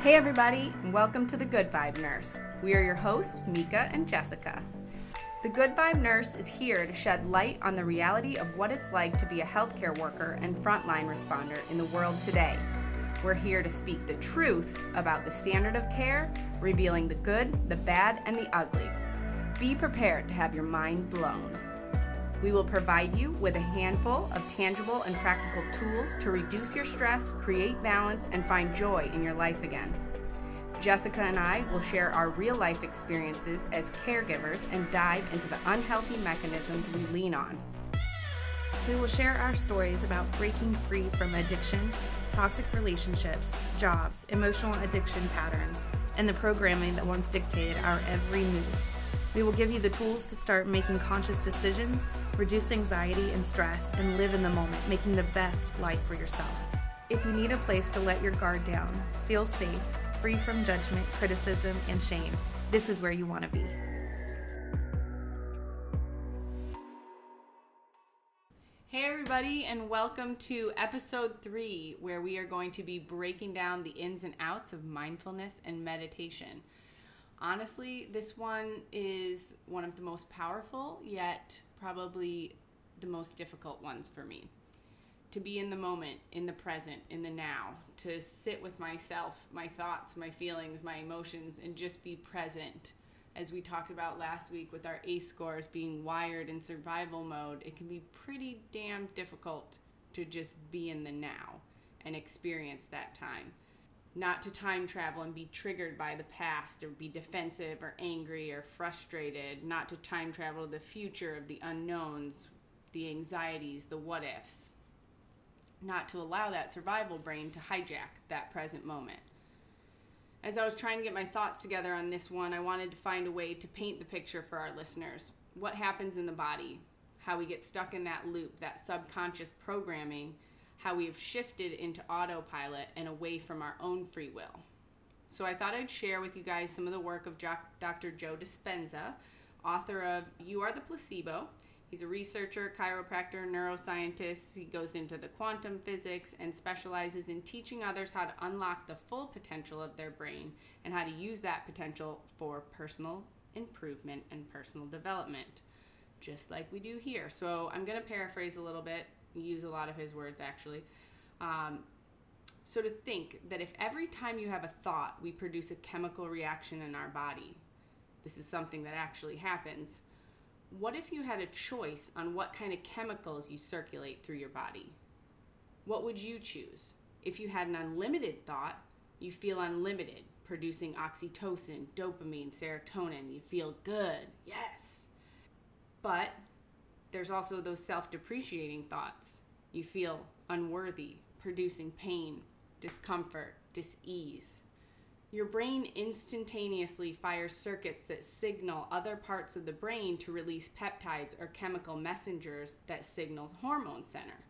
Hey, everybody, and welcome to the Good Vibe Nurse. We are your hosts, Mika and Jessica. The Good Vibe Nurse is here to shed light on the reality of what it's like to be a healthcare worker and frontline responder in the world today. We're here to speak the truth about the standard of care, revealing the good, the bad, and the ugly. Be prepared to have your mind blown. We will provide you with a handful of tangible and practical tools to reduce your stress, create balance, and find joy in your life again. Jessica and I will share our real life experiences as caregivers and dive into the unhealthy mechanisms we lean on. We will share our stories about breaking free from addiction, toxic relationships, jobs, emotional addiction patterns, and the programming that once dictated our every move. We will give you the tools to start making conscious decisions, reduce anxiety and stress, and live in the moment, making the best life for yourself. If you need a place to let your guard down, feel safe, free from judgment, criticism, and shame, this is where you want to be. Hey, everybody, and welcome to episode three, where we are going to be breaking down the ins and outs of mindfulness and meditation. Honestly, this one is one of the most powerful, yet probably the most difficult ones for me. To be in the moment, in the present, in the now, to sit with myself, my thoughts, my feelings, my emotions, and just be present. As we talked about last week with our ACE scores being wired in survival mode, it can be pretty damn difficult to just be in the now and experience that time not to time travel and be triggered by the past or be defensive or angry or frustrated, not to time travel to the future of the unknowns, the anxieties, the what ifs, not to allow that survival brain to hijack that present moment. As I was trying to get my thoughts together on this one, I wanted to find a way to paint the picture for our listeners. What happens in the body, how we get stuck in that loop, that subconscious programming how we have shifted into autopilot and away from our own free will. So I thought I'd share with you guys some of the work of Dr. Joe Dispenza, author of You Are the Placebo. He's a researcher, chiropractor, neuroscientist. He goes into the quantum physics and specializes in teaching others how to unlock the full potential of their brain and how to use that potential for personal improvement and personal development, just like we do here. So I'm going to paraphrase a little bit use a lot of his words actually. Um, so to think that if every time you have a thought, we produce a chemical reaction in our body, this is something that actually happens. What if you had a choice on what kind of chemicals you circulate through your body? What would you choose? If you had an unlimited thought, you feel unlimited, producing oxytocin, dopamine, serotonin. You feel good, yes. But there's also those self depreciating thoughts. You feel unworthy, producing pain, discomfort, dis ease. Your brain instantaneously fires circuits that signal other parts of the brain to release peptides or chemical messengers that signals hormone center.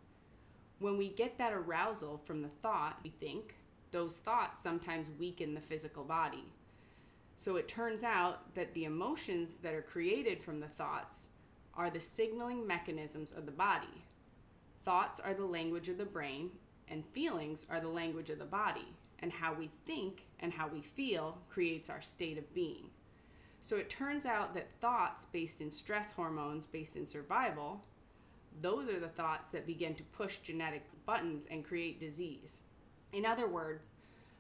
When we get that arousal from the thought, we think, those thoughts sometimes weaken the physical body. So it turns out that the emotions that are created from the thoughts are the signaling mechanisms of the body. Thoughts are the language of the brain, and feelings are the language of the body. And how we think and how we feel creates our state of being. So it turns out that thoughts based in stress hormones, based in survival, those are the thoughts that begin to push genetic buttons and create disease. In other words,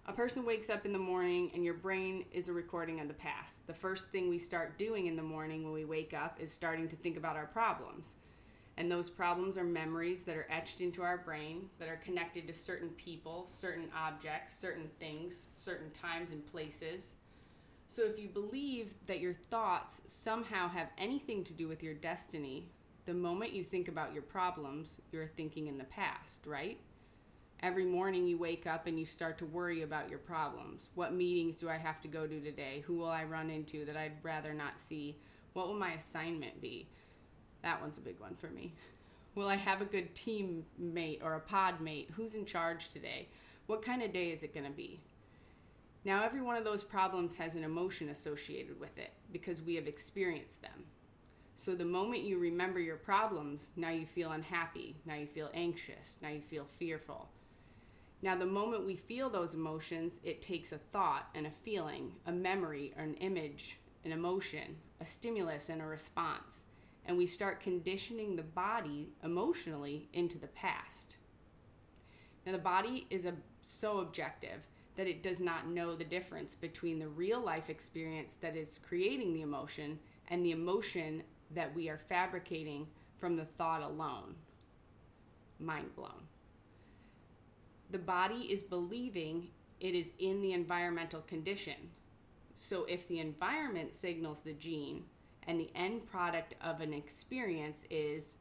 a person wakes up in the morning and your brain is a recording of the past. The first thing we start doing in the morning when we wake up is starting to think about our problems. And those problems are memories that are etched into our brain that are connected to certain people, certain objects, certain things, certain times and places. So if you believe that your thoughts somehow have anything to do with your destiny, the moment you think about your problems, you're thinking in the past, right? Every morning you wake up and you start to worry about your problems. What meetings do I have to go to today? Who will I run into that I'd rather not see? What will my assignment be? That one's a big one for me. Will I have a good teammate or a pod mate? Who's in charge today? What kind of day is it going to be? Now, every one of those problems has an emotion associated with it because we have experienced them. So, the moment you remember your problems, now you feel unhappy, now you feel anxious, now you feel fearful Now, the moment we feel those emotions, it takes a thought and a feeling, a memory or an image, an emotion, a stimulus and a response. And we start conditioning the body emotionally into the past. Now, the body is a, so objective that it does not know the difference between the real life experience that is creating the emotion and the emotion that we are fabricating from the thought alone. Mind blown. The body is believing it is in the environmental condition. So if the environment signals the gene and the end product of an experience is,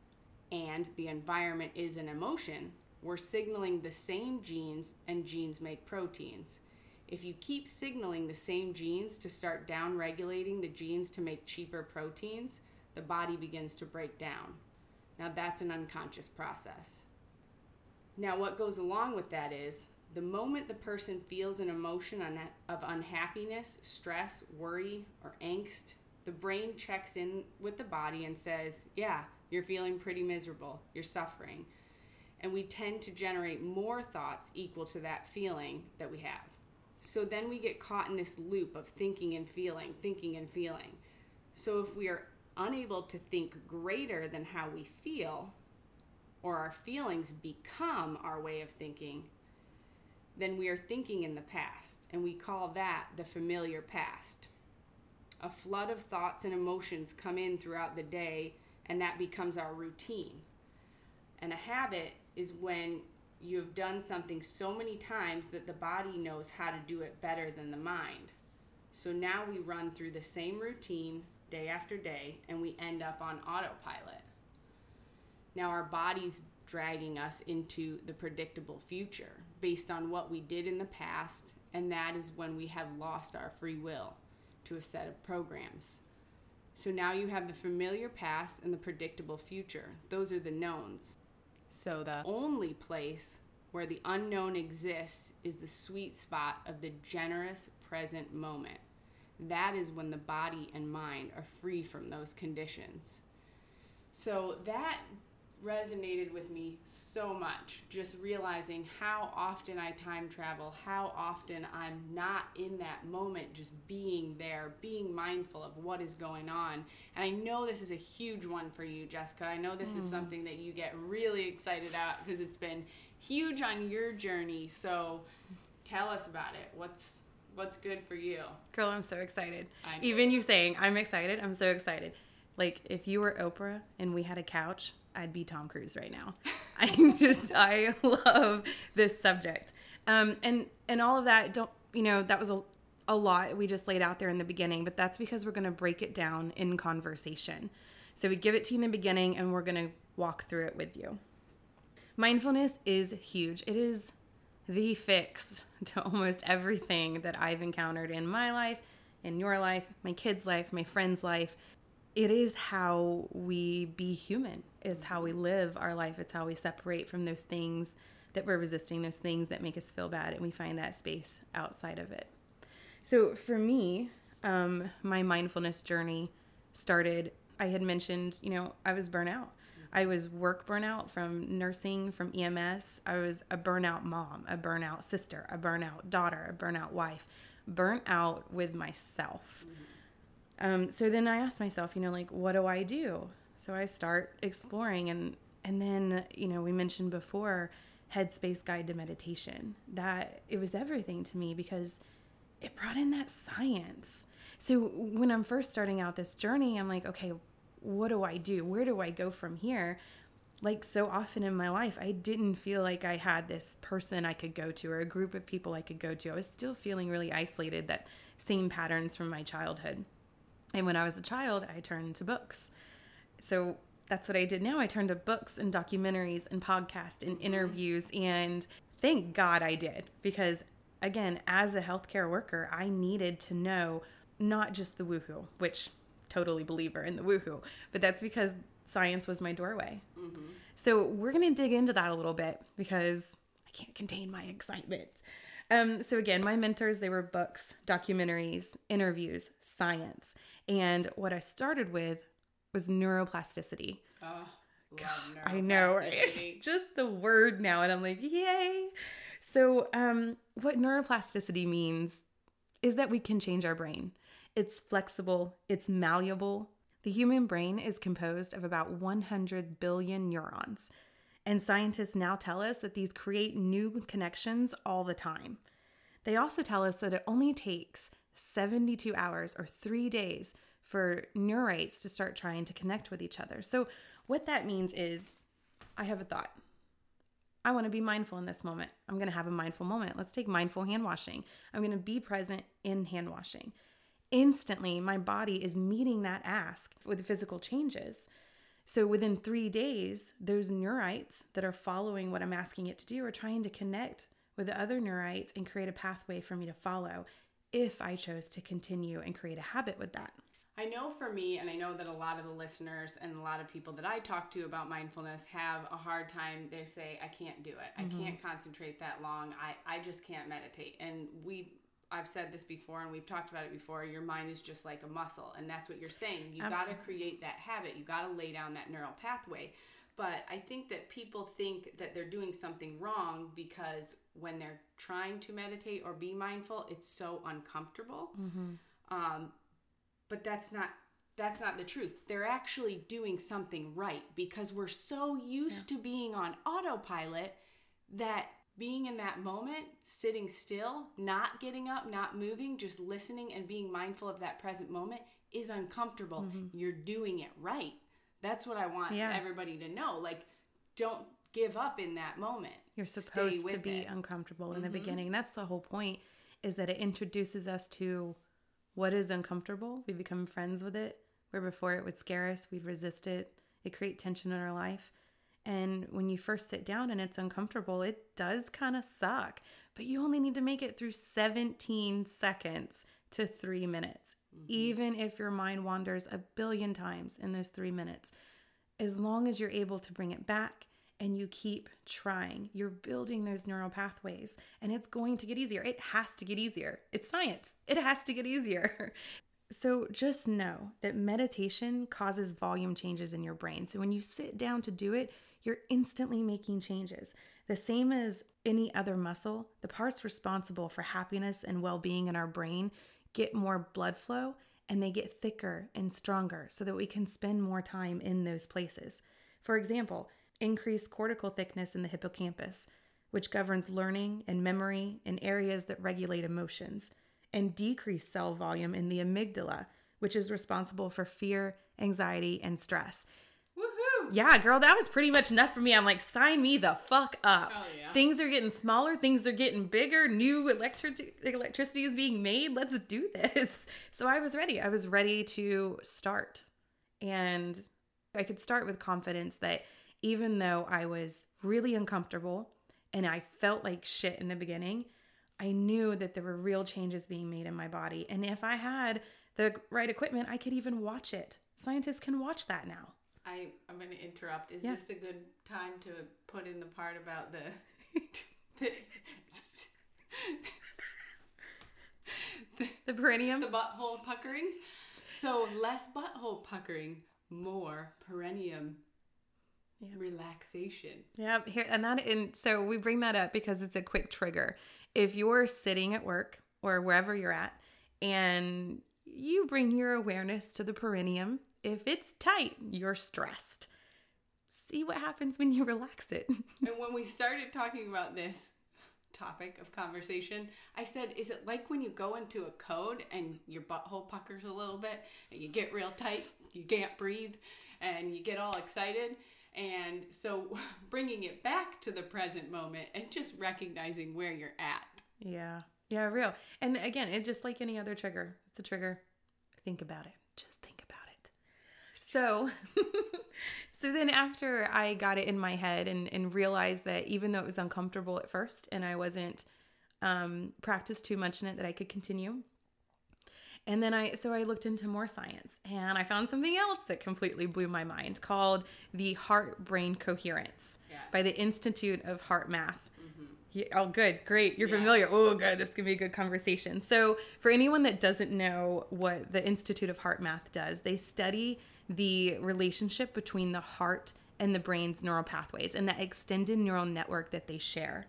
and the environment is an emotion, we're signaling the same genes, and genes make proteins. If you keep signaling the same genes to start down regulating the genes to make cheaper proteins, the body begins to break down. Now, that's an unconscious process. Now, what goes along with that is the moment the person feels an emotion of unhappiness, stress, worry, or angst, the brain checks in with the body and says, Yeah, you're feeling pretty miserable, you're suffering and we tend to generate more thoughts equal to that feeling that we have. So then we get caught in this loop of thinking and feeling, thinking and feeling. So if we are unable to think greater than how we feel, or our feelings become our way of thinking, then we are thinking in the past, and we call that the familiar past. A flood of thoughts and emotions come in throughout the day, and that becomes our routine. And a habit is when you have done something so many times that the body knows how to do it better than the mind. So now we run through the same routine day after day and we end up on autopilot. Now our body's dragging us into the predictable future based on what we did in the past, and that is when we have lost our free will to a set of programs. So now you have the familiar past and the predictable future. Those are the knowns. So the only place where the unknown exists is the sweet spot of the generous present moment. That is when the body and mind are free from those conditions. So that resonated with me so much just realizing how often I time travel, how often I'm not in that moment, just being there, being mindful of what is going on. And I know this is a huge one for you, Jessica. I know this mm. is something that you get really excited about because it's been huge on your journey. So tell us about it. What's what's good for you? Girl, I'm so excited. Even you saying I'm excited, I'm so excited. Like if you were Oprah and we had a couch, I'd be Tom Cruise right now. I just I love this subject. Um, and and all of that don't you know that was a a lot we just laid out there in the beginning, but that's because we're going to break it down in conversation. So we give it to you in the beginning and we're going to walk through it with you. Mindfulness is huge. It is the fix to almost everything that I've encountered in my life, in your life, my kids' life, my friends' life it is how we be human. It's how we live our life. It's how we separate from those things that we're resisting, those things that make us feel bad, and we find that space outside of it. So for me, um, my mindfulness journey started. I had mentioned, you know, I was burnout. I was work burnout from nursing, from EMS. I was a burnout mom, a burnout sister, a burnout daughter, a burnout wife, burnt out with myself. Mm-hmm um, so then I asked myself, you know, like, what do I do? So I start exploring, and and then you know, we mentioned before Headspace Guide to Meditation. That it was everything to me because it brought in that science. So when I'm first starting out this journey, I'm like, okay, what do I do? Where do I go from here? Like so often in my life, I didn't feel like I had this person I could go to or a group of people I could go to. I was still feeling really isolated, that same patterns from my childhood. And when I was a child, I turned to books. So that's what I did now. I turned to books and documentaries and podcasts and interviews. And thank God I did because, again, as a healthcare worker, I needed to know not just the woohoo, which totally believer in the woohoo, but that's because science was my doorway. Mm-hmm. So we're going to dig into that a little bit because I can't contain my excitement. Um, so again, my mentors, they were books, documentaries, interviews, science. And what I started with was neuroplasticity. Oh, God, I know, right? Just the word now. And I'm like, yay. So, um, what neuroplasticity means is that we can change our brain. It's flexible, it's malleable. The human brain is composed of about 100 billion neurons. And scientists now tell us that these create new connections all the time. They also tell us that it only takes 72 hours or three days for neurites to start trying to connect with each other. So, what that means is I have a thought. I want to be mindful in this moment. I'm going to have a mindful moment. Let's take mindful hand washing. I'm going to be present in hand washing. Instantly, my body is meeting that ask with physical changes. So within three days, those neurites that are following what I'm asking it to do are trying to connect with the other neurites and create a pathway for me to follow if I chose to continue and create a habit with that. I know for me, and I know that a lot of the listeners and a lot of people that I talk to about mindfulness have a hard time. They say, I can't do it. Mm-hmm. I can't concentrate that long. I, I just can't meditate. And we, I've said this before and we've talked about it before. Your mind is just like a muscle. And that's what you're saying. You got to create that habit. You got to lay down that neural pathway. But I think that people think that they're doing something wrong because when they're trying to meditate or be mindful, it's so uncomfortable. Mm-hmm. Um, but that's not that's not the truth. They're actually doing something right because we're so used yeah. to being on autopilot that being in that moment, sitting still, not getting up, not moving, just listening and being mindful of that present moment is uncomfortable. Mm-hmm. You're doing it right. That's what I want yeah. everybody to know. Like, don't give up in that moment. You're supposed to be it. uncomfortable in mm-hmm. the beginning. That's the whole point, is that it introduces us to what is uncomfortable. We become friends with it, where before it would scare us, we'd resist it. It create tension in our life. And when you first sit down and it's uncomfortable, it does kind of suck. But you only need to make it through 17 seconds to three minutes, mm-hmm. even if your mind wanders a billion times in those three minutes. As long as you're able to bring it back and you keep trying. You're building those neural pathways and it's going to get easier. It has to get easier. It's science, it has to get easier. So just know that meditation causes volume changes in your brain. So when you sit down to do it, you're instantly making changes. The same as any other muscle, the parts responsible for happiness and well being in our brain get more blood flow and they get thicker and stronger so that we can spend more time in those places. For example, increased cortical thickness in the hippocampus, which governs learning and memory in areas that regulate emotions, and decreased cell volume in the amygdala, which is responsible for fear, anxiety, and stress. Yeah, girl, that was pretty much enough for me. I'm like, sign me the fuck up. Oh, yeah. Things are getting smaller, things are getting bigger, new electric electricity is being made. Let's do this. So I was ready. I was ready to start. And I could start with confidence that even though I was really uncomfortable and I felt like shit in the beginning, I knew that there were real changes being made in my body. And if I had the right equipment, I could even watch it. Scientists can watch that now. I, I'm going to interrupt. Is yeah. this a good time to put in the part about the. the, the, the perineum? The butthole puckering? So, less butthole puckering, more perineum yeah. relaxation. Yeah, here and that and so we bring that up because it's a quick trigger. If you're sitting at work or wherever you're at and you bring your awareness to the perineum, if it's tight, you're stressed. See what happens when you relax it. and when we started talking about this topic of conversation, I said, Is it like when you go into a code and your butthole puckers a little bit and you get real tight, you can't breathe, and you get all excited? And so bringing it back to the present moment and just recognizing where you're at. Yeah. Yeah, real. And again, it's just like any other trigger. It's a trigger. Think about it. Just think about it. So so then after I got it in my head and, and realized that even though it was uncomfortable at first and I wasn't um practiced too much in it that I could continue, and then I, so I looked into more science and I found something else that completely blew my mind called the heart brain coherence yes. by the Institute of HeartMath. Mm-hmm. Yeah, oh, good, great. You're familiar. Oh, good. This can be a good conversation. So, for anyone that doesn't know what the Institute of HeartMath does, they study the relationship between the heart and the brain's neural pathways and that extended neural network that they share.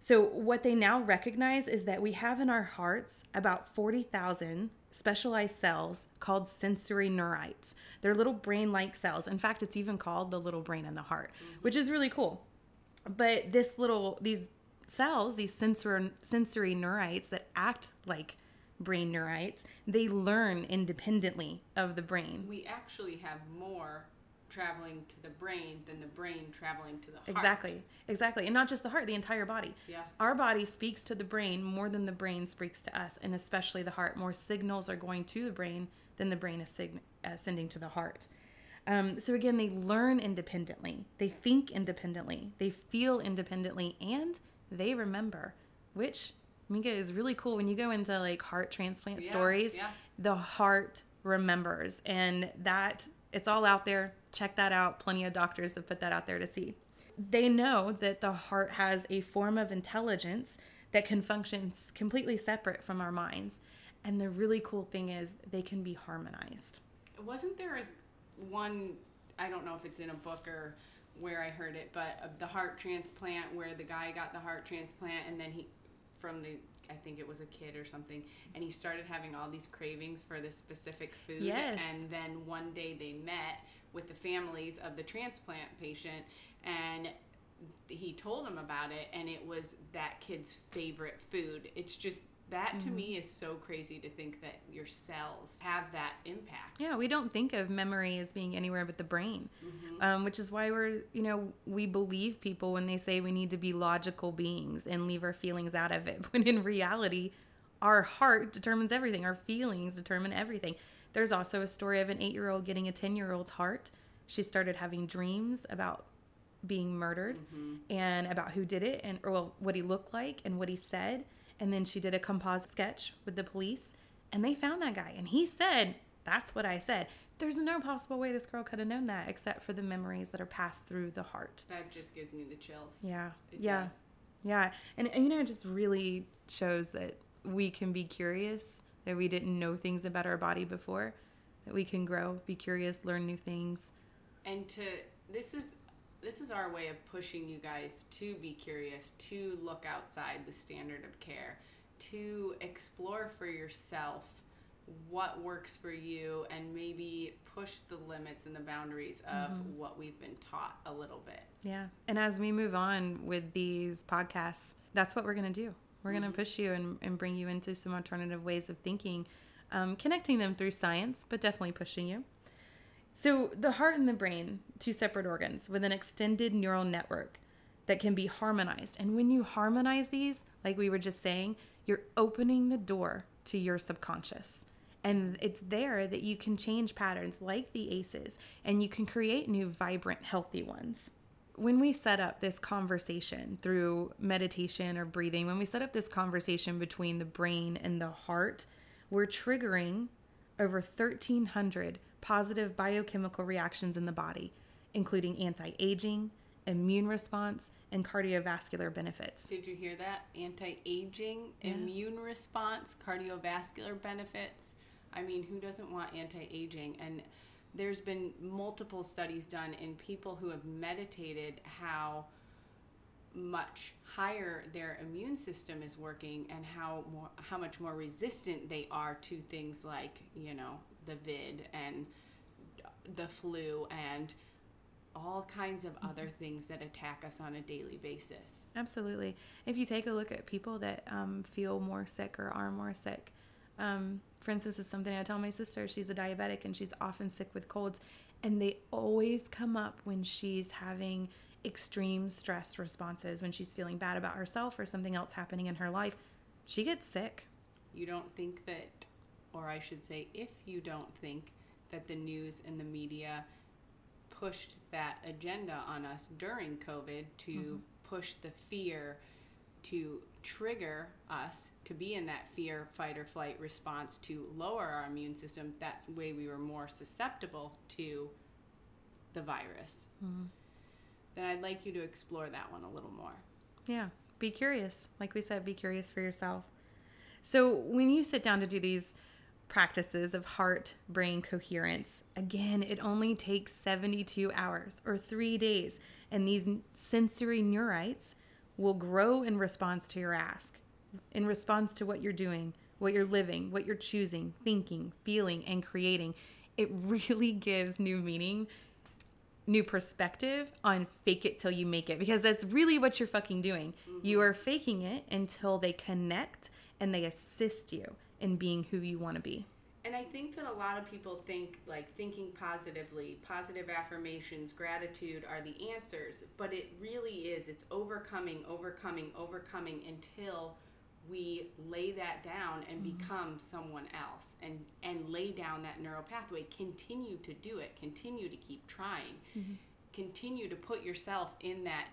So, what they now recognize is that we have in our hearts about 40,000 specialized cells called sensory neurites. They're little brain like cells. In fact, it's even called the little brain in the heart, mm-hmm. which is really cool. But this little, these cells, these sensory, sensory neurites that act like brain neurites, they learn independently of the brain. We actually have more traveling to the brain than the brain traveling to the heart. Exactly. Exactly. And not just the heart, the entire body. Yeah. Our body speaks to the brain more than the brain speaks to us, and especially the heart. More signals are going to the brain than the brain is sig- uh, sending to the heart. Um, so again, they learn independently, they think independently, they feel independently, and they remember, which Mika is really cool when you go into like heart transplant Yeah, stories. yeah. The heart remembers, and that it's all out there. Check that out. Plenty of doctors have put that out there to see. They know that the heart has a form of intelligence that can function completely separate from our minds. And the really cool thing is they can be harmonized. Wasn't there a, one? I don't know if it's in a book or where I heard it, but of the heart transplant where the guy got the heart transplant and then he, from the, I think it was a kid or something, and he started having all these cravings for this specific food. Yes. And then one day they met with the families of the transplant patient and he told them about it and it was that kid's favorite food. It's just that to mm-hmm. me is so crazy to think that your cells have that impact. Yeah, we don't think of memory as being anywhere but the brain, mm-hmm. um, which is why we're, you know, we believe people when they say we need to be logical beings and leave our feelings out of it. When in reality, our heart determines everything, our feelings determine everything. There's also a story of an eight year old getting a 10 year old's heart. She started having dreams about being murdered mm-hmm. and about who did it and or well, what he looked like and what he said. And then she did a composite sketch with the police and they found that guy and he said, That's what I said. There's no possible way this girl could have known that except for the memories that are passed through the heart. That just gives me the chills. Yeah. It yeah. does. Yeah. And, and you know, it just really shows that we can be curious, that we didn't know things about our body before, that we can grow, be curious, learn new things. and to this is this is our way of pushing you guys to be curious to look outside the standard of care to explore for yourself what works for you and maybe push the limits and the boundaries of what we've been taught a little bit Yeah. And as we move on with these podcasts, that's what we're going to do. We're going to push you and, and bring you into some alternative ways of thinking, um, connecting them through science, but definitely pushing you. So, the heart and the brain, two separate organs with an extended neural network that can be harmonized. And when you harmonize these, like we were just saying, you're opening the door to your subconscious. And it's there that you can change patterns like the ACEs and you can create new, vibrant, healthy ones. When we set up this conversation through meditation or breathing, when we set up this conversation between the brain and the heart, we're triggering over 1,300 positive biochemical reactions in the body, including anti aging, immune response, and cardiovascular benefits. did you hear that? Anti-aging immune response cardiovascular benefits. I mean who doesn't want anti-aging? And there's been multiple studies done in people who have meditated how much higher their immune system is working and how more how much more resistant they are to things like you know the vid and the flu and all kinds of other things that attack us on a daily basis Absolutely. If you take a look at people that um, feel more sick or are more sick, um, for instance, is something I tell my sister. She's a diabetic and she's often sick with colds, and they always come up when she's having extreme stress responses, when she's feeling bad about herself or something else happening in her life. She gets sick. you don't think that, or I should say, if you don't think that the news and the media pushed that agenda on us during COVID to mm-hmm. push the fear, to trigger us to be in that fear, fight, or flight response to lower our immune system, that's the way we were more susceptible to the virus. Mm-hmm. Then I'd like you to explore that one a little more. Yeah. Be curious. Like we said, be curious for yourself. So when you sit down to do these practices of heart brain coherence, again, it only takes 72 hours or three days. And these sensory neurites will grow in response to your ask, in response to what you're doing, what you're living, what you're choosing, thinking, feeling, and creating. It really gives new meaning, new perspective on fake it till you make it because that's really what you're fucking doing. You mm-hmm. are faking it until they connect and they assist you in being who you want to be. And I think that a lot of people think like thinking positively, positive affirmations, gratitude are the answers, but it really is. It's overcoming, overcoming, overcoming until we lay that down and mm-hmm. become someone else and and lay down that neural pathway. Continue to do it. Continue to keep trying. Mm-hmm. Continue to put yourself in that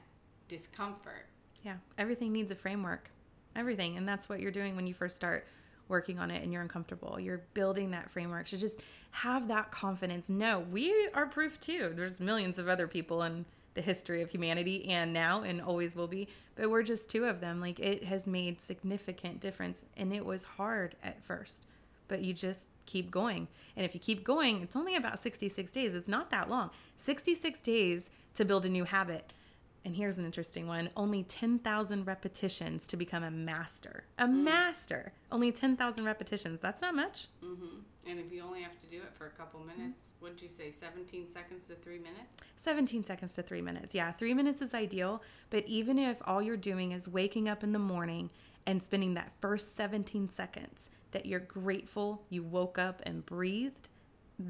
discomfort. Yeah, everything needs a framework. Everything. And that's what you're doing when you first start working on it and you're uncomfortable. You're building that framework So just have that confidence. No, we are proof too. There's millions of other people in the history of humanity and now and always will be, but we're just two of them. Like it has made significant difference and it was hard at first, but you just keep going. And if you keep going, it's only about 66 days. It's not that long. 66 days to build a new habit. And here's an interesting one only 10,000 repetitions to become a master. A master. Only 10,000 repetitions. That's not much. hmm And if you only have to do it for a couple minutes, what'd you say, 17 seconds to three minutes? 17 seconds to three minutes. Yeah, three minutes is ideal. But even if all you're doing is waking up in the morning and spending that first 17 seconds that you're grateful you woke up and breathed,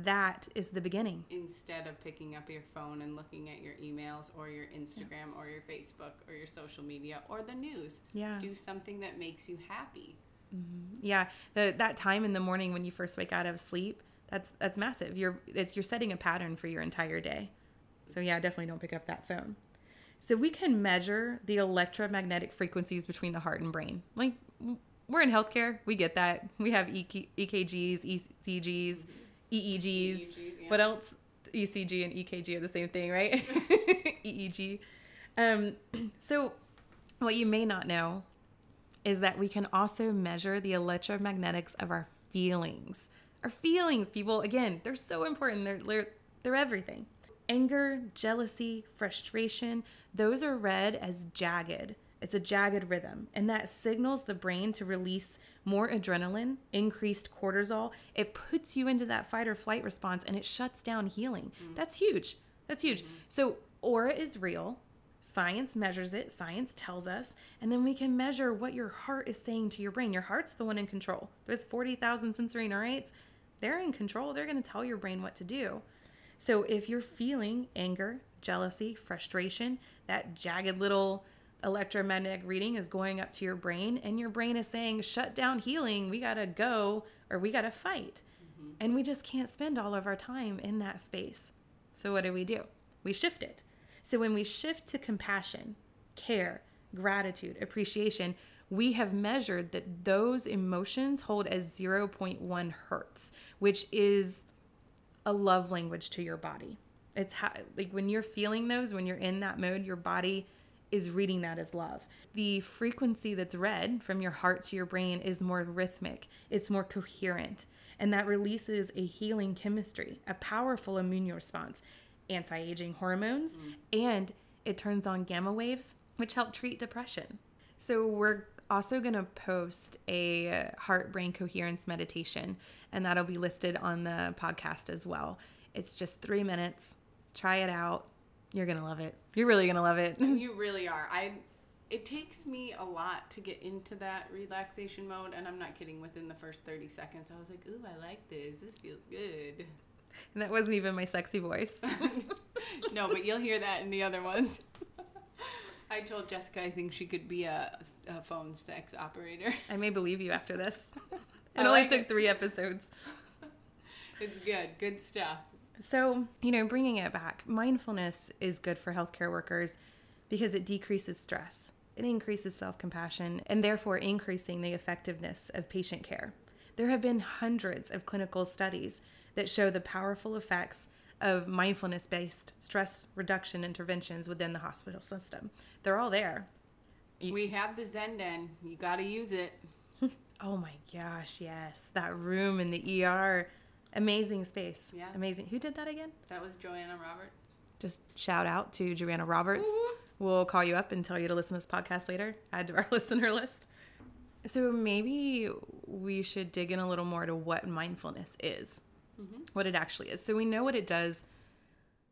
that is the beginning. Instead of picking up your phone and looking at your emails or your Instagram or your Facebook or your social media or the news. Yeah. Do something that makes you happy. Mm-hmm. Yeah, the that time in the morning when you first wake out of sleep, that's that's massive. You're it's you're setting a pattern for your entire day. So yeah, definitely don't pick up that phone. So we can measure the electromagnetic frequencies between the heart and brain. Like we're in healthcare, we get that. We have EK, EKGs, ECGs, mm-hmm. EEGs. EEGs, yeah. What else? ECG and EKG are the same thing, right? EEG. Um, so what you may not know is that we can also measure the electromagnetics of our feelings. Our feelings, people, again, they're so important. They're they're, they're everything. Anger, jealousy, frustration, those are read as jagged. It's a jagged rhythm, and that signals the brain to release more adrenaline, increased cortisol. It puts you into that fight or flight response and it shuts down healing. Mm. That's huge. That's huge. Mm-hmm. So, aura is real. Science measures it, science tells us, and then we can measure what your heart is saying to your brain. Your heart's the one in control. There's 40,000 sensory neurites. They're in control. They're going to tell your brain what to do. So if you're feeling anger, jealousy, frustration, that jagged little electromagnetic reading is going up to your brain, and your brain is saying, shut down healing, we got to go or we got to fight. Mm-hmm. And we just can't spend all of our time in that space. So what do we do? We shift it. So when we shift to compassion, care, gratitude, appreciation, we have measured that those emotions hold as 0.1 hertz, which is a love language to your body. It's how, like when you're feeling those, when you're in that mode, your body is reading that as love. The frequency that's read from your heart to your brain is more rhythmic, it's more coherent, and that releases a healing chemistry, a powerful immune response, anti aging hormones, mm. and it turns on gamma waves, which help treat depression. So, we're also going to post a heart brain coherence meditation, and that'll be listed on the podcast as well. It's just three minutes. Try it out. You're going to love it. You're really going to love it. You really are. I it takes me a lot to get into that relaxation mode and I'm not kidding within the first 30 seconds I was like, "Ooh, I like this. This feels good." And that wasn't even my sexy voice. no, but you'll hear that in the other ones. I told Jessica I think she could be a, a phone sex operator. I may believe you after this. It I only like took it. three episodes. It's good. Good stuff. So, you know, bringing it back, mindfulness is good for healthcare workers because it decreases stress, it increases self compassion, and therefore increasing the effectiveness of patient care. There have been hundreds of clinical studies that show the powerful effects of mindfulness based stress reduction interventions within the hospital system. They're all there. We have the Zenden. You got to use it. Oh my gosh, yes. That room in the ER, amazing space. Yeah. Amazing. Who did that again? That was Joanna Roberts. Just shout out to Joanna Roberts. We'll call you up and tell you to listen to this podcast later. Add to our listener list. So maybe we should dig in a little more to what mindfulness is, mm-hmm. what it actually is. So we know what it does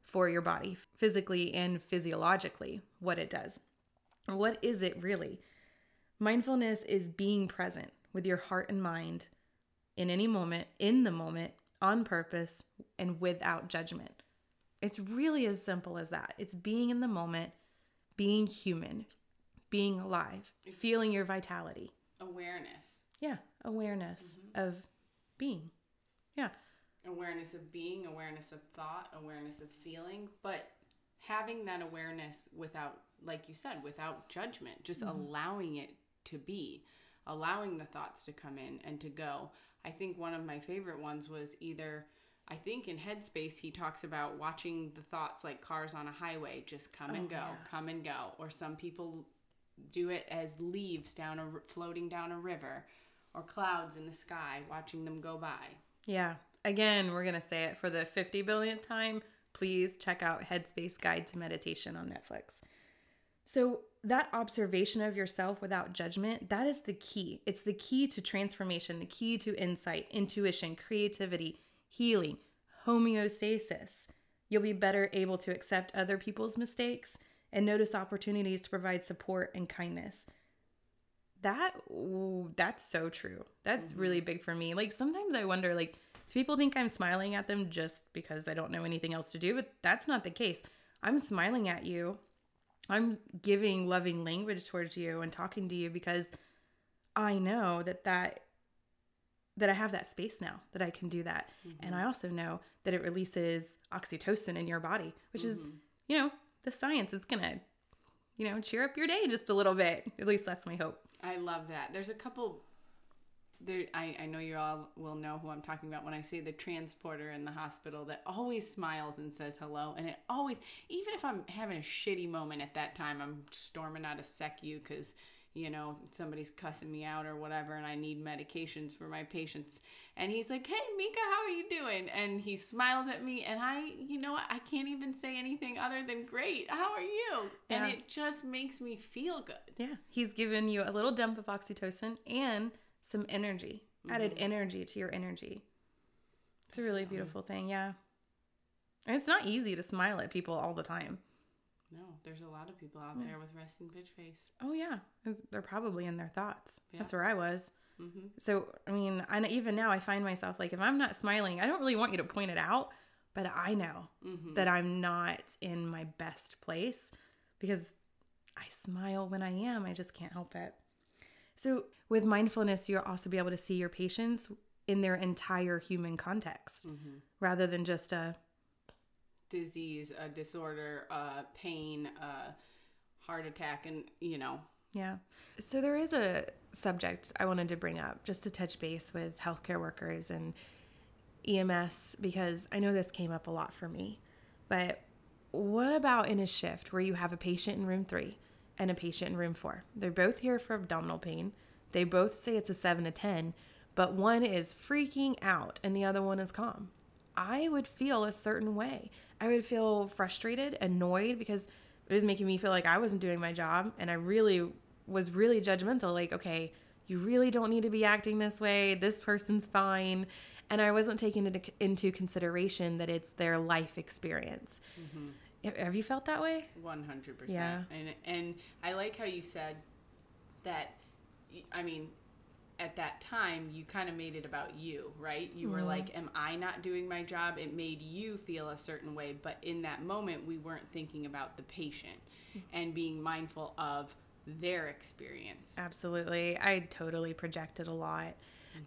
for your body, physically and physiologically, what it does. What is it really? Mindfulness is being present with your heart and mind in any moment, in the moment, on purpose, and without judgment. It's really as simple as that. It's being in the moment, being human, being alive, it's feeling your vitality. Awareness. Yeah, awareness mm-hmm. of being. Yeah. Awareness of being, awareness of thought, awareness of feeling, but having that awareness without, like you said, without judgment, just mm-hmm. allowing it to be, allowing the thoughts to come in and to go. I think one of my favorite ones was either I think in Headspace he talks about watching the thoughts like cars on a highway just come oh, and go, yeah. come and go. Or some people do it as leaves down a floating down a river or clouds in the sky, watching them go by. Yeah. Again, we're going to say it for the 50 billionth time. Please check out Headspace Guide to Meditation on Netflix. So, that observation of yourself without judgment, that is the key. It's the key to transformation, the key to insight, intuition, creativity, healing, homeostasis. You'll be better able to accept other people's mistakes and notice opportunities to provide support and kindness. That ooh, that's so true. That's mm-hmm. really big for me. Like sometimes I wonder like do people think I'm smiling at them just because I don't know anything else to do? But that's not the case. I'm smiling at you I'm giving loving language towards you and talking to you because I know that that that I have that space now that I can do that. Mm-hmm. And I also know that it releases oxytocin in your body, which mm-hmm. is, you know, the science. It's going to, you know, cheer up your day just a little bit. At least that's my hope. I love that. There's a couple there I, I know you all will know who I'm talking about when I say the transporter in the hospital that always smiles and says hello. And it always, even if I'm having a shitty moment at that time, I'm storming out of SECU because, you know, somebody's cussing me out or whatever, and I need medications for my patients. And he's like, Hey, Mika, how are you doing? And he smiles at me, and I, you know what, I can't even say anything other than great. How are you? Yeah. And it just makes me feel good. Yeah. He's given you a little dump of oxytocin and some energy, mm-hmm. added energy to your energy. It's a really beautiful thing, yeah. And it's not easy to smile at people all the time. No, there's a lot of people out yeah. there with resting bitch face. Oh yeah, it's, they're probably in their thoughts. Yeah. That's where I was. Mm-hmm. So I mean, and even now I find myself like if I'm not smiling, I don't really want you to point it out, but I know mm-hmm. that I'm not in my best place because I smile when I am. I just can't help it. So, with mindfulness, you'll also be able to see your patients in their entire human context mm-hmm. rather than just a disease, a disorder, a pain, a heart attack, and you know. Yeah. So, there is a subject I wanted to bring up just to touch base with healthcare workers and EMS because I know this came up a lot for me. But what about in a shift where you have a patient in room three? And a patient in room four. They're both here for abdominal pain. They both say it's a seven to 10, but one is freaking out and the other one is calm. I would feel a certain way. I would feel frustrated, annoyed because it was making me feel like I wasn't doing my job. And I really was really judgmental like, okay, you really don't need to be acting this way. This person's fine. And I wasn't taking into consideration that it's their life experience. Mm-hmm. Have you felt that way? 100%. Yeah. And and I like how you said that I mean at that time you kind of made it about you, right? You mm-hmm. were like am I not doing my job? It made you feel a certain way, but in that moment we weren't thinking about the patient mm-hmm. and being mindful of their experience. Absolutely. I totally projected a lot.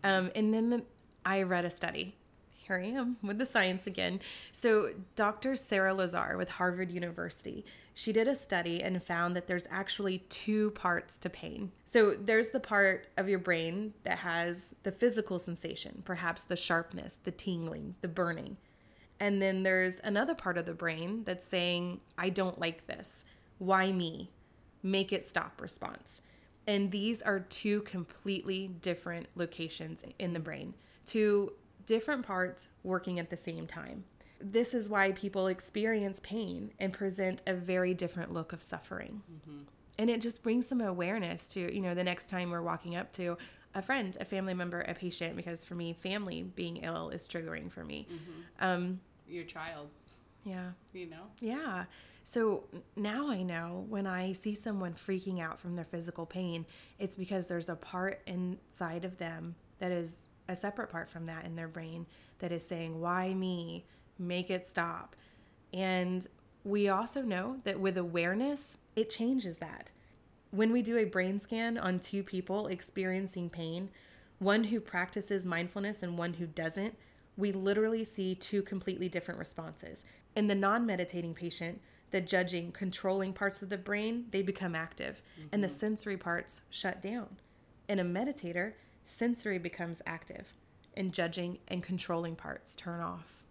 Mm-hmm. Um, and then the, I read a study here I am with the science again. So, Dr. Sara Lazar with Harvard University, she did a study and found that there's actually two parts to pain. So, there's the part of your brain that has the physical sensation, perhaps the sharpness, the tingling, the burning. And then there's another part of the brain that's saying, I don't like this. Why me? Make it stop response. And these are two completely different locations in the brain. Two different parts working at the same time. this is why people experience pain and present a very different look of suffering. Mm-hmm. And it just brings some awareness to, you know, the next time we're walking up to a friend, a family member, a patient, because for me, family being ill is triggering for me. Mm-hmm. Um, Your child. Yeah. You know? Yeah. So now I know when I see someone freaking out from their physical pain, it's because there's a part inside of them that is a separate part from that in their brain that is saying, Why me? Make it stop. And we also know that with awareness, it changes that. When we do a brain scan on two people experiencing pain, one who practices mindfulness and one who doesn't, we literally see two completely different responses. In the non meditating patient, the judging, controlling parts of the brain, they become active mm-hmm. and the mm-hmm. sensory parts shut down. In a meditator, sensory becomes active and judging and controlling parts turn off.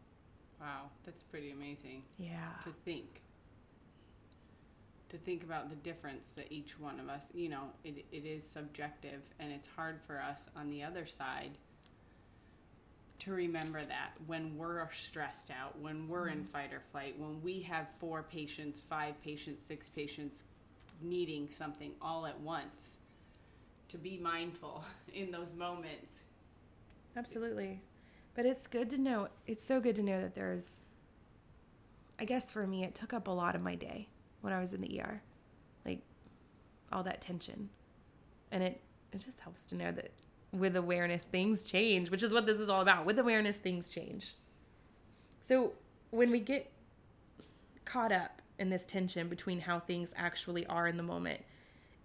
Wow, that's pretty amazing. Yeah. To think. To think about the difference that each one of us, you know, it, it is subjective and it's hard for us on the other side to remember that when we're stressed out, when we're mm-hmm. in fight or flight, when we have four patients, five patients, six patients needing something all at once, to be mindful in those moments. Absolutely. But it's good to know, it's so good to know that there's, I guess for me, it took up a lot of my day when I was in the ER. Like all that tension. And it, it just helps to know that with awareness, things change, which is what this is all about. With awareness, things change. So when we get caught up in this tension between how things actually are in the moment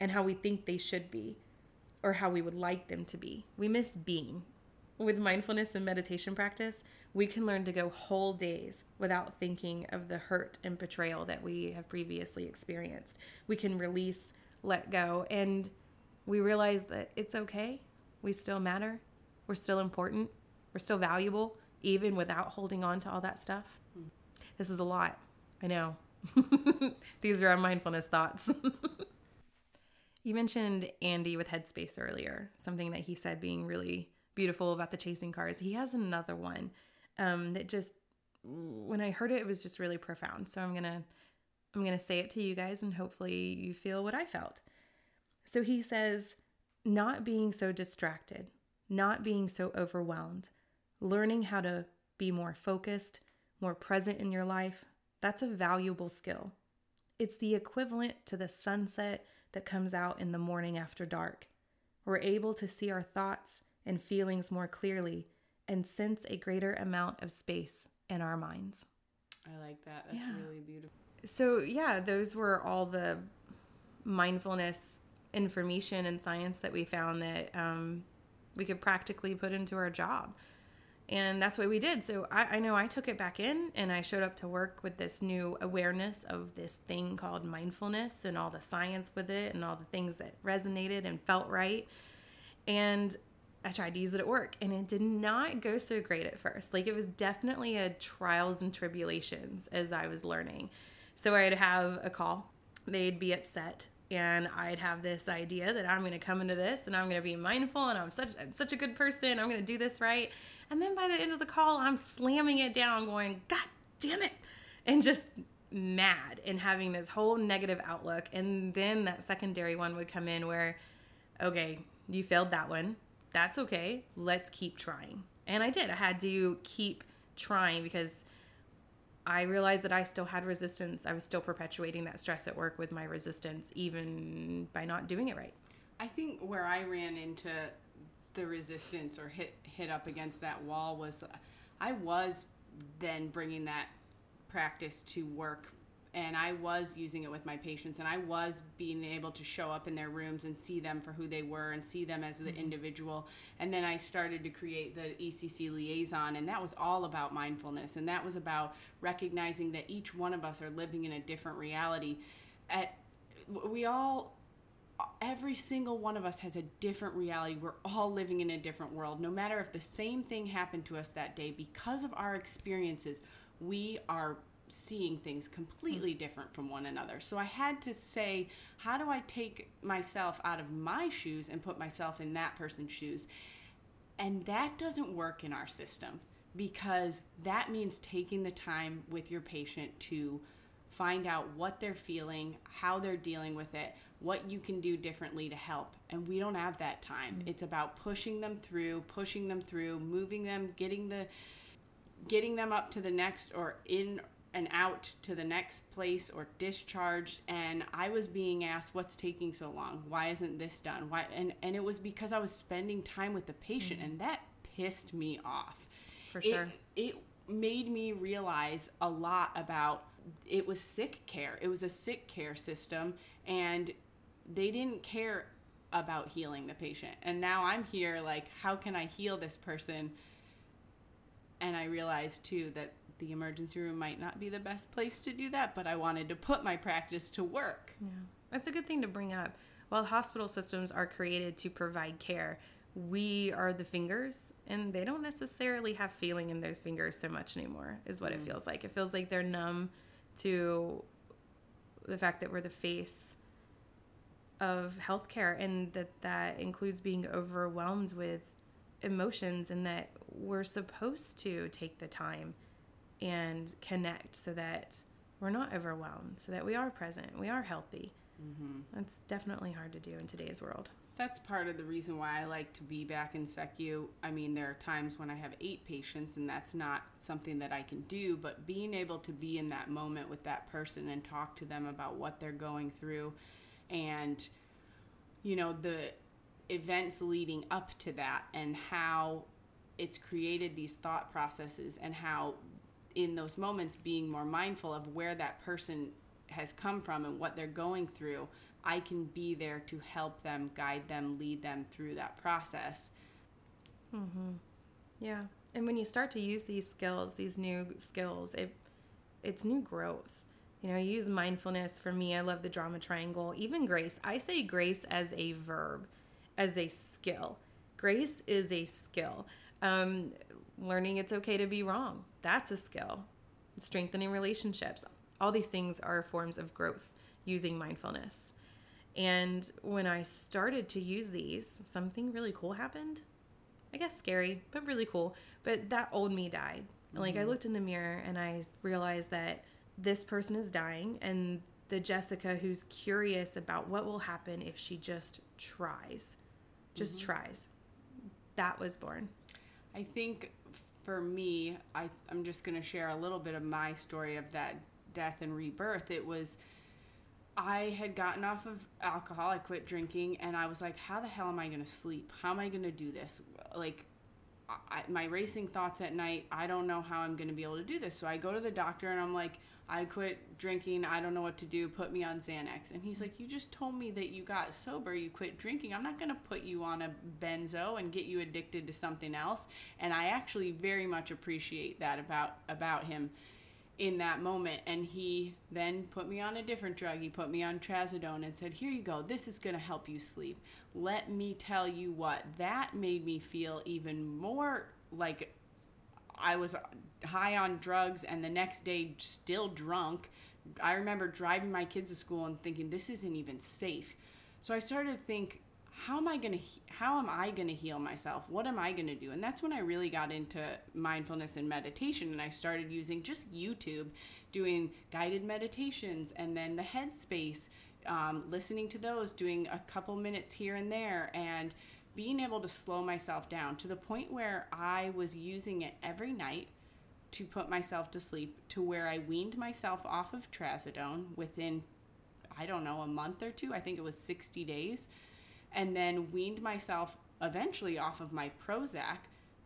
and how we think they should be or how we would like them to be, we miss being. With mindfulness and meditation practice, we can learn to go whole days without thinking of the hurt and betrayal that we have previously experienced. We can release, let go, and we realize that it's okay we still matter. We're still important. We're still valuable, even without holding on to all that stuff. Mm. This is a lot. I know. These are our mindfulness thoughts. you mentioned Andy with Headspace earlier, something that he said being really beautiful about the chasing cars. He has another one um, that just, when I heard it, it was just really profound. So I'm going to. I'm going to say it to you guys and hopefully you feel what I felt. So he says, not being so distracted, not being so overwhelmed, learning how to be more focused, more present in your life, that's a valuable skill. It's the equivalent to the sunset that comes out in the morning after dark. We're able to see our thoughts and feelings more clearly and sense a greater amount of space in our minds. I like that. That's yeah. really beautiful. So, yeah, those were all the mindfulness information and science that we found that um, we could practically put into our job. And that's what we did. So I, I, know I took it back in and I showed up to work with this new awareness of this thing called mindfulness and all the science with it and all the things that resonated and felt right. And I tried to use it at work and it did not go so great at first. Like it was definitely a trials and tribulations as I was learning. So I'd have a call, they'd be upset and I'd have this idea that I'm going to come into this and I'm going to be mindful and I'm such I'm such a good person. I'm going to do this right. And then by the end of the call, I'm slamming it down going, "God damn it." And just mad and having this whole negative outlook. And then that secondary one would come in where okay, you failed that one. That's okay. Let's keep trying. And I did. I had to keep trying because I realized that I still had resistance. I was still perpetuating that stress at work with my resistance, even by not doing it right. I think where I ran into the resistance or hit hit up against that wall was I was then bringing that practice to work. And I was using it with my patients and I was being able to show up in their rooms and see them for who they were and see them as the mm-hmm. individual. And then I started to create the ECC liaison and that was all about mindfulness. And that was about recognizing that each one of us are living in a different reality. At we all every single one of us has a different reality. We're all living in a different world. No matter if the same thing happened to us that day, because of our experiences, we are seeing things completely mm. different from one another. So I had to say, how do I take myself out of my shoes and put myself in that person's shoes? And that doesn't work in our system. because that means taking the time with your patient to find out what they're feeling, how they're dealing with it, what you can do differently to help. And we don't have that time. Mm-hmm. It's about pushing them through, pushing them through, moving them, getting the getting them up to the next or in and out to the next place or discharged and I was being asked what's taking so long? Why isn't this done? Why and and it was because I was spending time with the patient mm-hmm. and that pissed me off. For sure. It, it made me realize a lot about it was sick care. It was a sick care system and they didn't care about healing the patient. And now I'm here like how can I heal this person? And I realized too that the emergency room might not be the best place to do that, but I wanted to put my practice to work. Yeah. That's a good thing to bring up. While hospital systems are created to provide care, we are the fingers and they don't necessarily have feeling in those fingers so much anymore is what mm. it feels like. It feels like they're numb to the fact that we're the face of healthcare and that that includes being overwhelmed with emotions and that we're supposed to take the time and connect so that we're not overwhelmed, so that we are present, we are healthy. Mm-hmm. That's definitely hard to do in today's world. That's part of the reason why I like to be back in SECU. I mean, there are times when I have eight patients, and that's not something that I can do, but being able to be in that moment with that person and talk to them about what they're going through and, you know, the events leading up to that and how it's created these thought processes and how in those moments being more mindful of where that person has come from and what they're going through, I can be there to help them, guide them, lead them through that process. Mm-hmm. Yeah. And when you start to use these skills, these new skills, it it's new growth. You know, use mindfulness for me. I love the drama triangle. Even grace. I say grace as a verb, as a skill. Grace is a skill. Um, learning it's okay to be wrong. That's a skill. Strengthening relationships. All these things are forms of growth using mindfulness. And when I started to use these, something really cool happened. I guess scary, but really cool. But that old me died. Mm-hmm. Like I mm-hmm. looked in the mirror and I realized that this person is dying and the Jessica who's curious about what will happen if she just tries. Just mm-hmm. tries. That was born. I think for me, I, I'm just going to share a little bit of my story of that death and rebirth. It was, I had gotten off of alcohol, I quit drinking, and I was like, how the hell am I going to sleep? How am I going to do this? Like, I, my racing thoughts at night, I don't know how I'm going to be able to do this. So I go to the doctor and I'm like, I quit drinking. I don't know what to do. Put me on Xanax. And he's like, You just told me that you got sober. You quit drinking. I'm not going to put you on a benzo and get you addicted to something else. And I actually very much appreciate that about about him in that moment. And he then put me on a different drug. He put me on trazodone and said, Here you go. This is going to help you sleep. Let me tell you what, that made me feel even more like I was high on drugs and the next day still drunk. I remember driving my kids to school and thinking this isn't even safe. So I started to think how am I going to how am I going to heal myself? What am I going to do? And that's when I really got into mindfulness and meditation and I started using just YouTube doing guided meditations and then the headspace um, listening to those, doing a couple minutes here and there and being able to slow myself down to the point where I was using it every night to put myself to sleep to where I weaned myself off of trazodone within I don't know a month or two I think it was 60 days and then weaned myself eventually off of my Prozac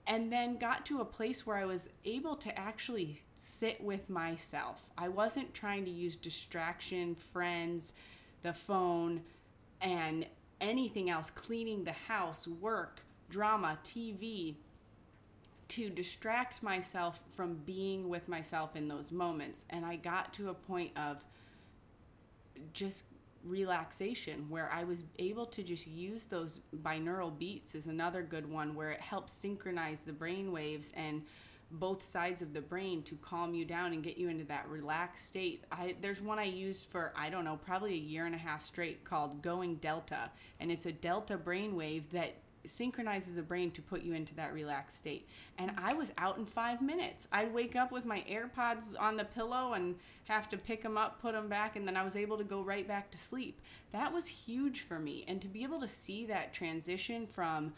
and then got to a place where I was able to actually sit with myself. I wasn't trying to use distraction, friends, the phone and anything else, cleaning the house, work, drama, TV, to distract myself from being with myself in those moments. And I got to a point of just relaxation where I was able to just use those binaural beats is another good one where it helps synchronize the brain waves and both sides of the brain to calm you down and get you into that relaxed state. I there's one I used for I don't know, probably a year and a half straight called Going Delta, and it's a delta brainwave that synchronizes the brain to put you into that relaxed state. And I was out in five minutes. I'd wake up with my AirPods on the pillow and have to pick them up, put them back, and then I was able to go right back to sleep. That was huge for me. And to be able to see that transition from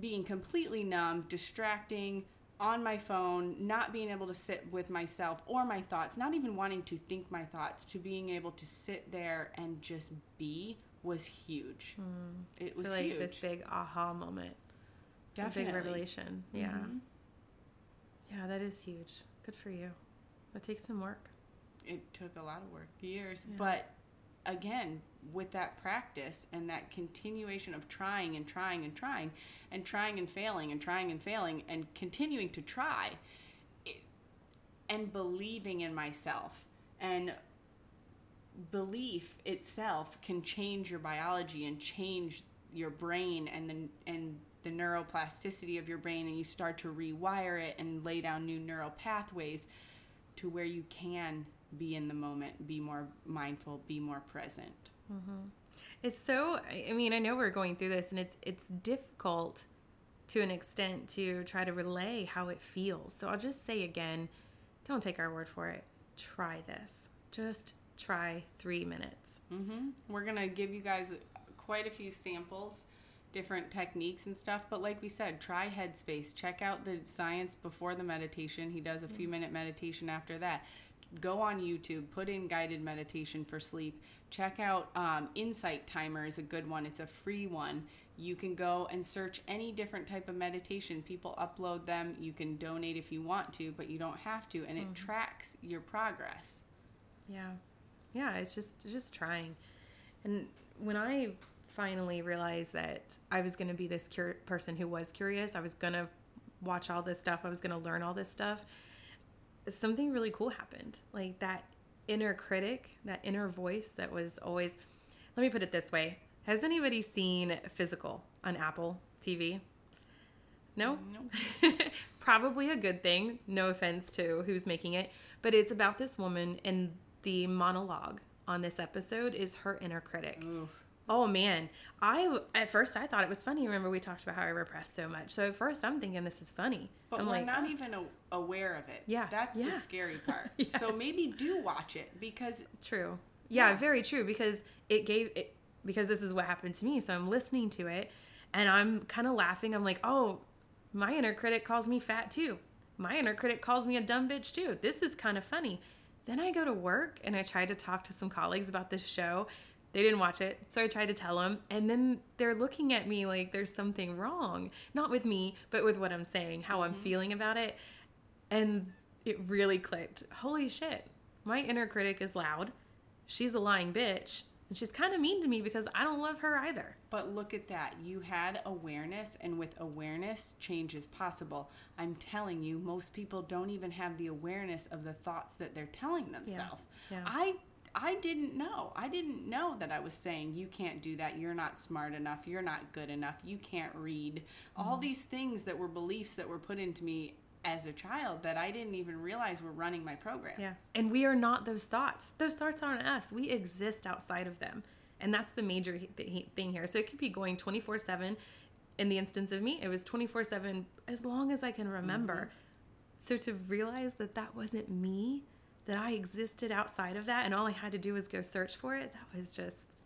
being completely numb, distracting, on my phone, not being able to sit with myself or my thoughts, not even wanting to think my thoughts, to being able to sit there and just be was huge. Mm. It was so like huge. this big aha moment. Definitely. A big revelation. Yeah. Mm-hmm. Yeah, that is huge. Good for you. That takes some work. It took a lot of work, years. Yeah. But again, with that practice and that continuation of trying and trying and trying and trying and failing and trying and failing and continuing to try it, and believing in myself and belief itself can change your biology and change your brain and the and the neuroplasticity of your brain and you start to rewire it and lay down new neural pathways to where you can be in the moment, be more mindful, be more present. Mm-hmm. It's so. I mean, I know we're going through this, and it's it's difficult to an extent to try to relay how it feels. So I'll just say again, don't take our word for it. Try this. Just try three minutes. Mm-hmm. We're gonna give you guys quite a few samples different techniques and stuff. But like we said, try Headspace. Check out the science before the meditation. He does a few minute meditation after that go on YouTube, put in guided meditation for sleep. Check out um, Insight Timer is a good one. It's a free one. You can go and search any different type of meditation. People upload them. You can donate if you want to, but you don't have to, and it mm-hmm. tracks your progress. Yeah, yeah. It's just just trying. And when I finally realized that I was going to be this cur- person who was curious, I was going to watch all this stuff. I was going to learn all this stuff something really cool happened. Like that inner critic, that inner voice that was always, let me put it this way. Has anybody seen Physical on Apple TV? No? No. Probably a good thing. No offense to who's making it. But it's about this woman, and the monologue on this episode is her inner critic. Oof. Oh man, I at first I thought it was funny. Remember we talked about how I repressed so much. So at first I'm thinking this is funny. But I'm we're like, not oh. even aware of it. Yeah, that's yeah. the scary part. yes. So maybe do watch it because true. Yeah, yeah, very true. Because it gave it because this is what happened to me. So I'm listening to it and I'm kind of laughing. I'm like, oh, my inner critic calls me fat too. My inner critic calls me a dumb bitch too. This is kind of funny. Then I go to work and I try to talk to some colleagues about this show they didn't watch it, so I tried to tell them, and then they're looking at me like there's something wrong. Not with me, but with what I'm saying, how mm-hmm. I'm feeling about it. And it really clicked. Holy shit. My inner critic is loud. She's a lying bitch. And she's kind of mean to me because I don't love her either. But look at that. You had awareness, and with awareness, change is possible. I'm telling you, most people don't even have the awareness of the thoughts that they're telling themselves. Yeah. Yeah. I I didn't know. I didn't know that I was saying, you can't do that. You're not smart enough. You're not good enough. You can't read. Mm-hmm. All these things that were beliefs that were put into me as a child that I didn't even realize were running my program. Yeah. And we are not those thoughts. Those thoughts aren't us. We exist outside of them. And that's the major thing here. So it could be going 24 7. In the instance of me, it was 24 7 as long as I can remember. Mm-hmm. So to realize that that wasn't me that I existed outside of that and all I had to do was go search for it, that was just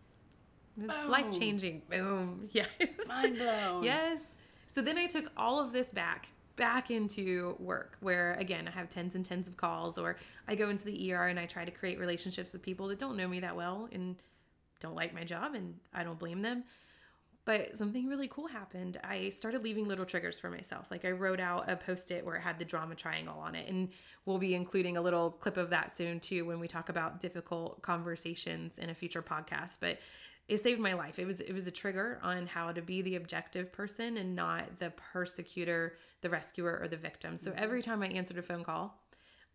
it was life changing. Boom. Yes. Mind blown. yes. So then I took all of this back back into work where again I have tens and tens of calls or I go into the ER and I try to create relationships with people that don't know me that well and don't like my job and I don't blame them. But something really cool happened. I started leaving little triggers for myself. Like I wrote out a post it where it had the drama triangle on it. And we'll be including a little clip of that soon too when we talk about difficult conversations in a future podcast. But it saved my life. It was it was a trigger on how to be the objective person and not the persecutor, the rescuer, or the victim. So every time I answered a phone call,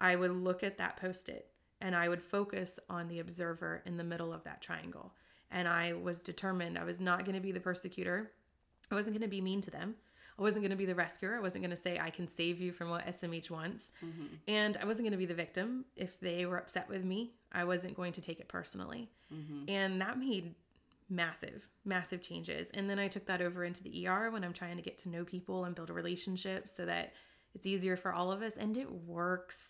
I would look at that post-it and I would focus on the observer in the middle of that triangle and I was determined I was not going to be the persecutor. I wasn't going to be mean to them. I wasn't going to be the rescuer. I wasn't going to say I can save you from what SMH wants. Mm-hmm. And I wasn't going to be the victim. If they were upset with me, I wasn't going to take it personally. Mm-hmm. And that made massive, massive changes. And then I took that over into the ER when I'm trying to get to know people and build a relationship so that it's easier for all of us and it works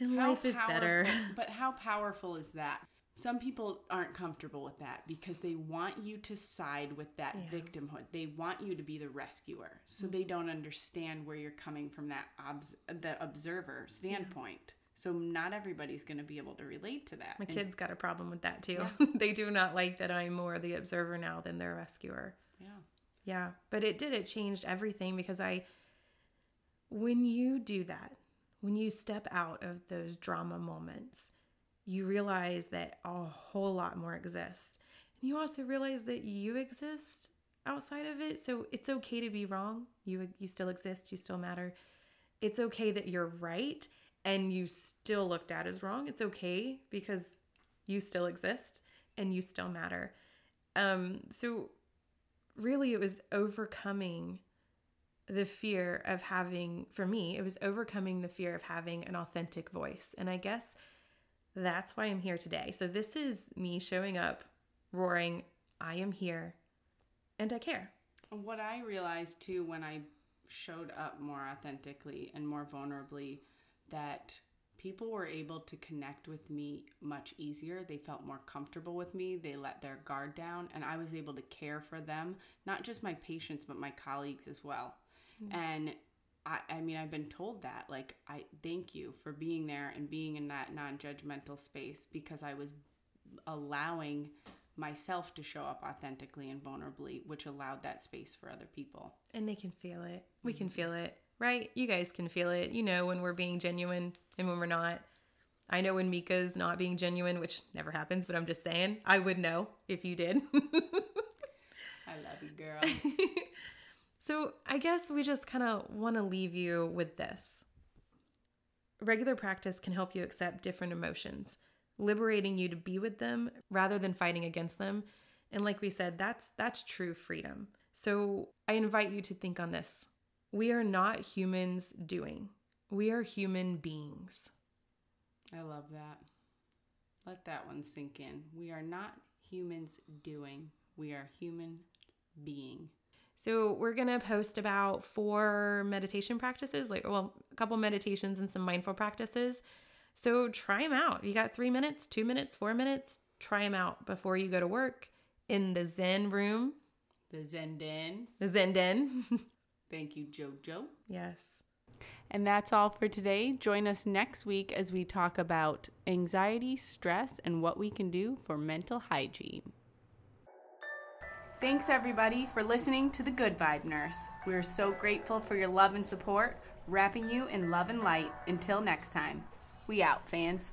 and How life is better. But how powerful is that? Some people aren't comfortable with that because they want you to side with that victimhood. They want you to be the rescuer. So Mm-hmm. they don't understand where you're coming from that obs- the observer standpoint. So not everybody's going to be able to relate to that. My And- kids got a problem with that too. they do not like that I'm more the observer now than their rescuer. yeah. Yeah, but it did. It changed everything because I, when you do that, when you step out of those drama moments, you realize that a whole lot more exists. And you also realize that you exist outside of it. So it's okay to be wrong. You you still exist, you still matter. It's okay that you're right and you still looked at as wrong. It's okay because you still exist and you still matter. Um so really it was overcoming the fear of having for me it was overcoming the fear of having an authentic voice and i guess that's why i'm here today so this is me showing up roaring i am here and i care What I realized too when I showed up more authentically and more vulnerably that people were able to connect with me much easier. They felt more comfortable with me. They let their guard down and I was able to care for them, not just my patients but my colleagues as well. Mm. And I, I mean, I've been told that. Like, I thank you for being there and being in that non judgmental space because I was allowing myself to show up authentically and vulnerably, which allowed that space for other people. and they can feel it we can mm-hmm. feel it right you guys can feel it you know when we're being genuine and when we're not i know when mika's not being genuine which never happens but i'm just saying i would know if you did I love you, girl. So I guess we just kind of want to leave you with this. Regular practice can help you accept different emotions, liberating you to be with them rather than fighting against them. And like we said, that's that's true freedom. So I invite you to think on this. We are not humans doing. We are human beings. I love that. Let that one sink in. We are not humans doing, we are human being. So we're gonna post about four meditation practices, like well, a couple meditations and some mindful practices. So try them out. You got three minutes, two minutes, four minutes. Try them out before you go to work in the Zen room, The Zen Den. the Zen Den. Thank you, JoJo. yes. And that's all for today. Join us next week as we talk about anxiety, stress, and what we can do for mental hygiene. Thanks, everybody, for listening to The Good Vibe Nurse. We're so grateful for your love and support, wrapping you in love and light. Until next time, we out, fans.